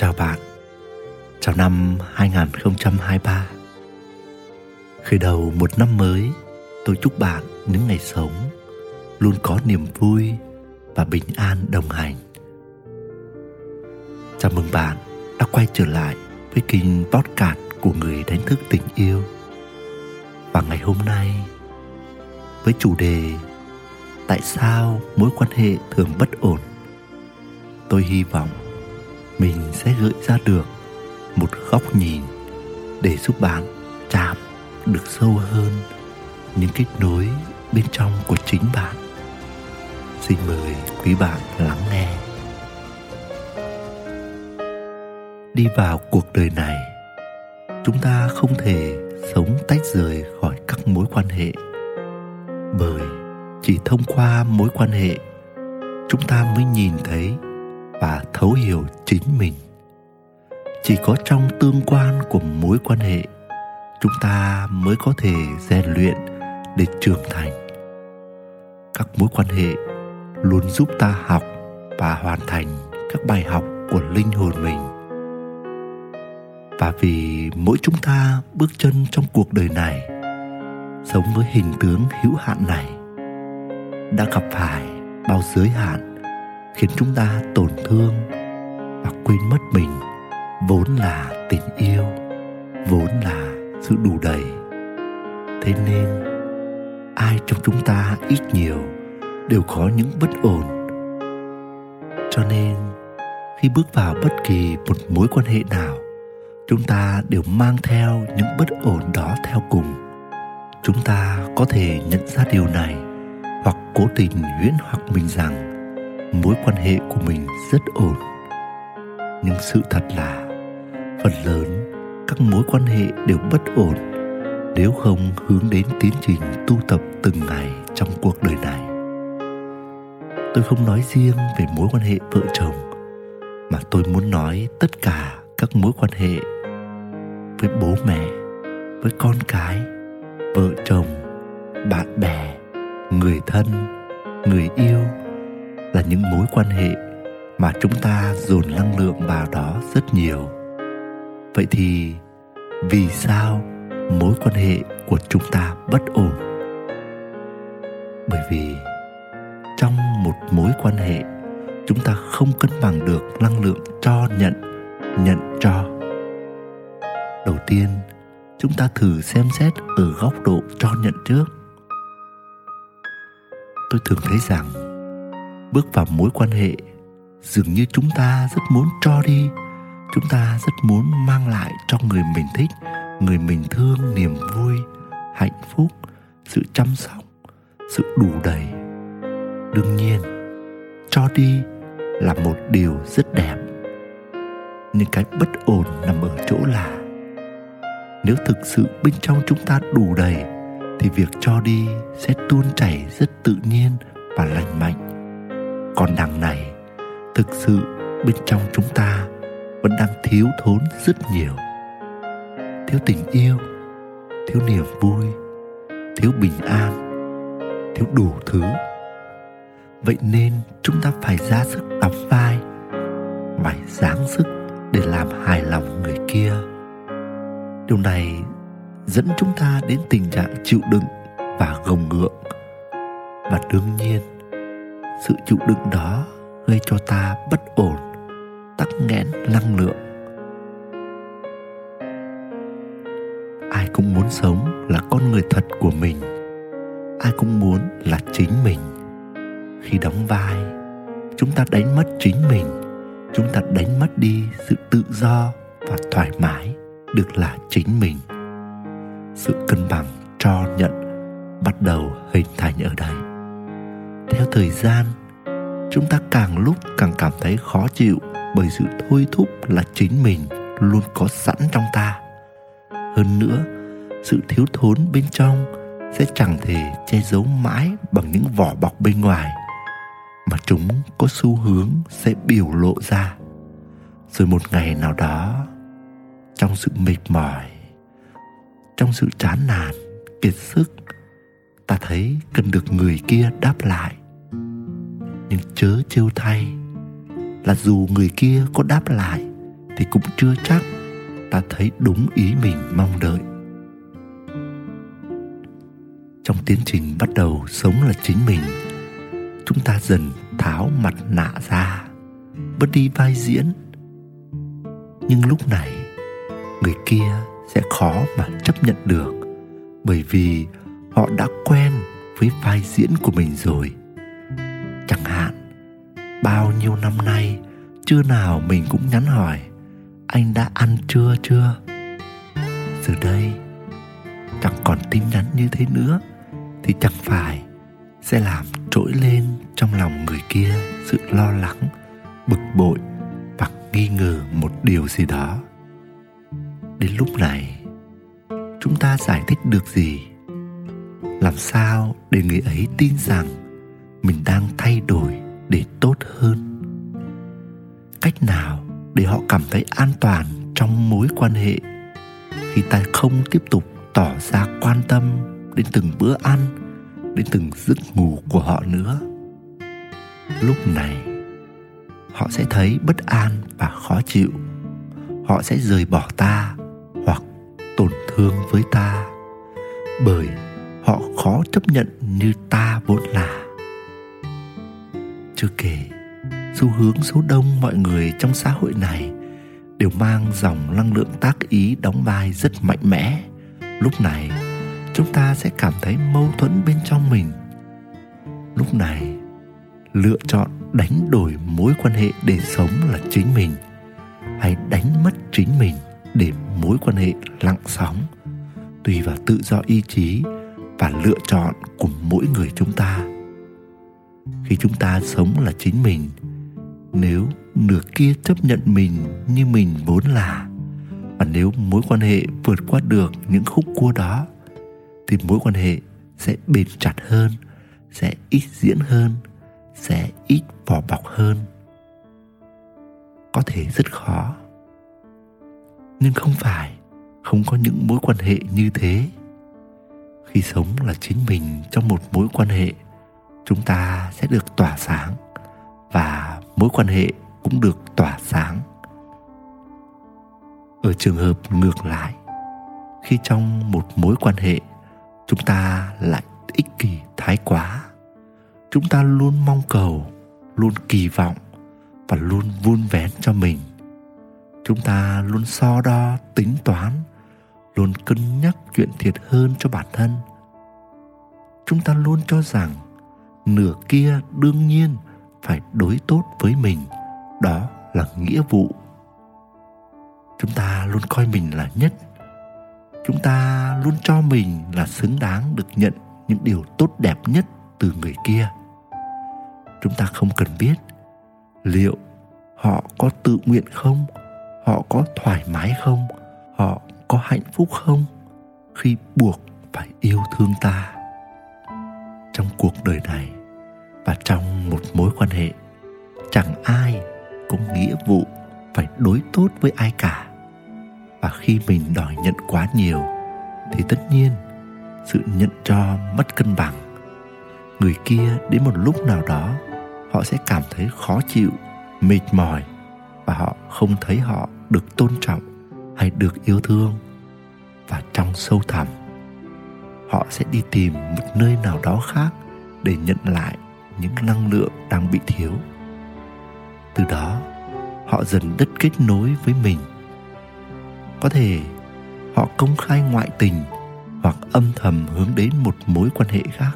Chào bạn, chào năm 2023 Khởi đầu một năm mới, tôi chúc bạn những ngày sống Luôn có niềm vui và bình an đồng hành. Chào mừng bạn đã quay trở lại với kênh podcast của người đánh thức tình yêu. Và ngày hôm nay với chủ đề Tại sao mối quan hệ thường bất ổn Tôi hy vọng mình sẽ gợi ra được một góc nhìn để giúp bạn chạm được sâu hơn những kết nối bên trong của chính bạn. Xin mời quý bạn lắng nghe. Đi vào cuộc đời này, chúng ta không thể sống tách rời khỏi các mối quan hệ. Bởi chỉ thông qua mối quan hệ, chúng ta mới nhìn thấy và thấu hiểu chính mình. Chỉ có trong tương quan của mối quan hệ, chúng ta mới có thể rèn luyện để trưởng thành. Các mối quan hệ luôn giúp ta học và hoàn thành các bài học của linh hồn mình. Và vì mỗi chúng ta bước chân trong cuộc đời này, sống với hình tướng hữu hạn này, đã gặp phải bao giới hạn khiến chúng ta tổn thương và quên mất mình, vốn là tình yêu, vốn là sự đủ đầy. Thế nên, ai trong chúng ta ít nhiều đều có những bất ổn. Cho nên, khi bước vào bất kỳ một mối quan hệ nào, chúng ta đều mang theo những bất ổn đó theo cùng. Chúng ta có thể nhận ra điều này hoặc cố tình huyễn hoặc mình rằng mối quan hệ của mình rất ổn. Nhưng sự thật là, phần lớn các mối quan hệ đều bất ổn nếu không hướng đến tiến trình tu tập từng ngày trong cuộc đời này. Tôi không nói riêng về mối quan hệ vợ chồng, mà tôi muốn nói tất cả các mối quan hệ với bố mẹ, với con cái, vợ chồng, bạn bè, người thân, người yêu là những mối quan hệ mà chúng ta dồn năng lượng vào đó rất nhiều. Vậy thì vì sao mối quan hệ của chúng ta bất ổn? Bởi vì trong một mối quan hệ, chúng ta không cân bằng được năng lượng cho nhận nhận cho. Đầu tiên, chúng ta thử xem xét ở góc độ cho nhận trước. Tôi thường thấy rằng bước vào mối quan hệ, dường như chúng ta rất muốn cho đi, chúng ta rất muốn mang lại cho người mình thích, người mình thương, niềm vui, hạnh phúc, sự chăm sóc, sự đủ đầy. Đương nhiên, cho đi là một điều rất đẹp. Nhưng cái bất ổn nằm ở chỗ là, nếu thực sự bên trong chúng ta đủ đầy, thì việc cho đi sẽ tuôn chảy rất tự nhiên và lành mạnh còn đằng này, thực sự bên trong chúng ta vẫn đang thiếu thốn rất nhiều. Thiếu tình yêu, thiếu niềm vui, thiếu bình an, thiếu đủ thứ. Vậy nên chúng ta phải ra sức đóng vai, phải dáng sức để làm hài lòng người kia. Điều này dẫn chúng ta đến tình trạng chịu đựng và gồng ngượng. Và đương nhiên sự chịu đựng đó gây cho ta bất ổn, tắc nghẽn năng lượng. Ai cũng muốn sống là con người thật của mình. Ai cũng muốn là chính mình. Khi đóng vai, chúng ta đánh mất chính mình. Chúng ta đánh mất đi sự tự do và thoải mái được là chính mình. Sự cân bằng, cho nhận bắt đầu hình thành ở đây theo thời gian, chúng ta càng lúc càng cảm thấy khó chịu bởi sự thôi thúc là chính mình luôn có sẵn trong ta. Hơn nữa, sự thiếu thốn bên trong sẽ chẳng thể che giấu mãi bằng những vỏ bọc bên ngoài, mà chúng có xu hướng sẽ biểu lộ ra. Rồi một ngày nào đó, trong sự mệt mỏi, trong sự chán nản, kiệt sức ta thấy cần được người kia đáp lại. Nhưng chớ trêu thay, là dù người kia có đáp lại thì cũng chưa chắc ta thấy đúng ý mình mong đợi. Trong tiến trình bắt đầu sống là chính mình, chúng ta dần tháo mặt nạ ra, bớt đi vai diễn. Nhưng lúc này, người kia sẽ khó mà chấp nhận được bởi vì họ đã quen với vai diễn của mình rồi. Chẳng hạn, bao nhiêu năm nay, chưa nào mình cũng nhắn hỏi, anh đã ăn trưa chưa? Giờ đây, chẳng còn tin nhắn như thế nữa, thì chẳng phải sẽ làm trỗi lên trong lòng người kia sự lo lắng, bực bội và nghi ngờ một điều gì đó. Đến lúc này, chúng ta giải thích được gì? Làm sao để người ấy tin rằng mình đang thay đổi để tốt hơn? Cách nào để họ cảm thấy an toàn trong mối quan hệ khi ta không tiếp tục tỏ ra quan tâm đến từng bữa ăn, đến từng giấc ngủ của họ nữa? Lúc này, họ sẽ thấy bất an và khó chịu. Họ sẽ rời bỏ ta hoặc tổn thương với ta bởi họ khó chấp nhận như ta vốn là. Chưa kể, xu hướng số đông mọi người trong xã hội này đều mang dòng năng lượng tác ý đóng vai rất mạnh mẽ. Lúc này, chúng ta sẽ cảm thấy mâu thuẫn bên trong mình. Lúc này, lựa chọn đánh đổi mối quan hệ để sống là chính mình, hay đánh mất chính mình để mối quan hệ lặng sóng. Tùy vào tự do ý chí và lựa chọn của mỗi người chúng ta. Khi chúng ta sống là chính mình, nếu nửa kia chấp nhận mình như mình vốn là, và nếu mối quan hệ vượt qua được những khúc cua đó, thì mối quan hệ sẽ bền chặt hơn, sẽ ít diễn hơn, sẽ ít vỏ bọc hơn. Có thể rất khó. Nhưng không phải không có những mối quan hệ như thế khi sống là chính mình trong một mối quan hệ, chúng ta sẽ được tỏa sáng và mối quan hệ cũng được tỏa sáng. Ở trường hợp ngược lại, khi trong một mối quan hệ, chúng ta lại ích kỷ, thái quá, chúng ta luôn mong cầu, luôn kỳ vọng và luôn vun vén cho mình. Chúng ta luôn so đo, tính toán luôn cân nhắc chuyện thiệt hơn cho bản thân. Chúng ta luôn cho rằng nửa kia đương nhiên phải đối tốt với mình, đó là nghĩa vụ. Chúng ta luôn coi mình là nhất. Chúng ta luôn cho mình là xứng đáng được nhận những điều tốt đẹp nhất từ người kia. Chúng ta không cần biết liệu họ có tự nguyện không, họ có thoải mái không, họ có hạnh phúc không khi buộc phải yêu thương ta? Trong cuộc đời này và trong một mối quan hệ, chẳng ai có nghĩa vụ phải đối tốt với ai cả. Và khi mình đòi nhận quá nhiều, thì tất nhiên sự nhận cho mất cân bằng. Người kia đến một lúc nào đó, họ sẽ cảm thấy khó chịu, mệt mỏi và họ không thấy họ được tôn trọng hay được yêu thương và trong sâu thẳm. Họ sẽ đi tìm một nơi nào đó khác để nhận lại những năng lượng đang bị thiếu. Từ đó, họ dần đứt kết nối với mình. Có thể, họ công khai ngoại tình hoặc âm thầm hướng đến một mối quan hệ khác.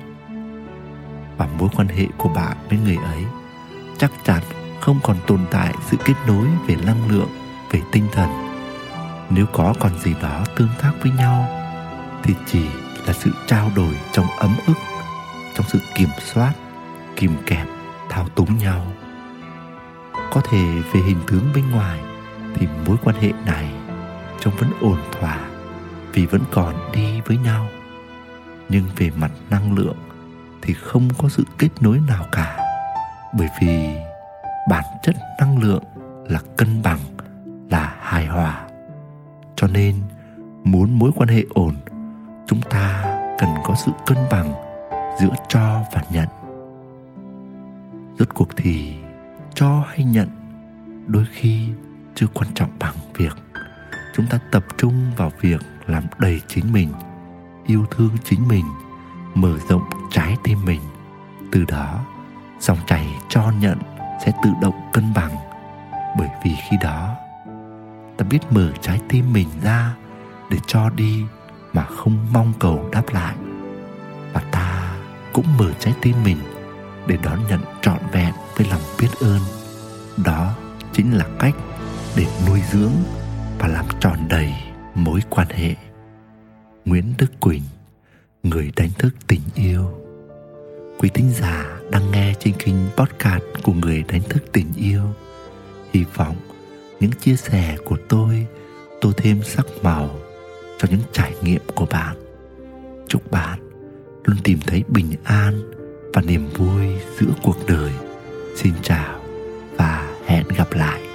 Và mối quan hệ của bạn với người ấy chắc chắn không còn tồn tại sự kết nối về năng lượng, về tinh thần nếu có còn gì đó tương tác với nhau, thì chỉ là sự trao đổi trong ấm ức, trong sự kiểm soát, kìm kẹp, thao túng nhau. Có thể về hình tướng bên ngoài, thì mối quan hệ này trông vẫn ổn thỏa vì vẫn còn đi với nhau. Nhưng về mặt năng lượng, thì không có sự kết nối nào cả, bởi vì bản chất năng lượng là cân bằng, là hài hòa cho nên, muốn mối quan hệ ổn, chúng ta cần có sự cân bằng giữa cho và nhận. Rốt cuộc thì, cho hay nhận đôi khi chưa quan trọng bằng việc chúng ta tập trung vào việc làm đầy chính mình, yêu thương chính mình, mở rộng trái tim mình. Từ đó, dòng chảy cho nhận sẽ tự động cân bằng. Bởi vì khi đó ta biết mở trái tim mình ra để cho đi mà không mong cầu đáp lại. Và ta cũng mở trái tim mình để đón nhận trọn vẹn với lòng biết ơn. Đó chính là cách để nuôi dưỡng và làm tròn đầy mối quan hệ. Nguyễn đức quỳnh, người đánh thức tình yêu. Quý thính giả đang nghe trên kênh podcast của người đánh thức tình yêu. Hy vọng những chia sẻ của tôi tô thêm sắc màu cho những trải nghiệm của bạn. Chúc bạn luôn tìm thấy bình an và niềm vui giữa cuộc đời. Xin chào và hẹn gặp lại.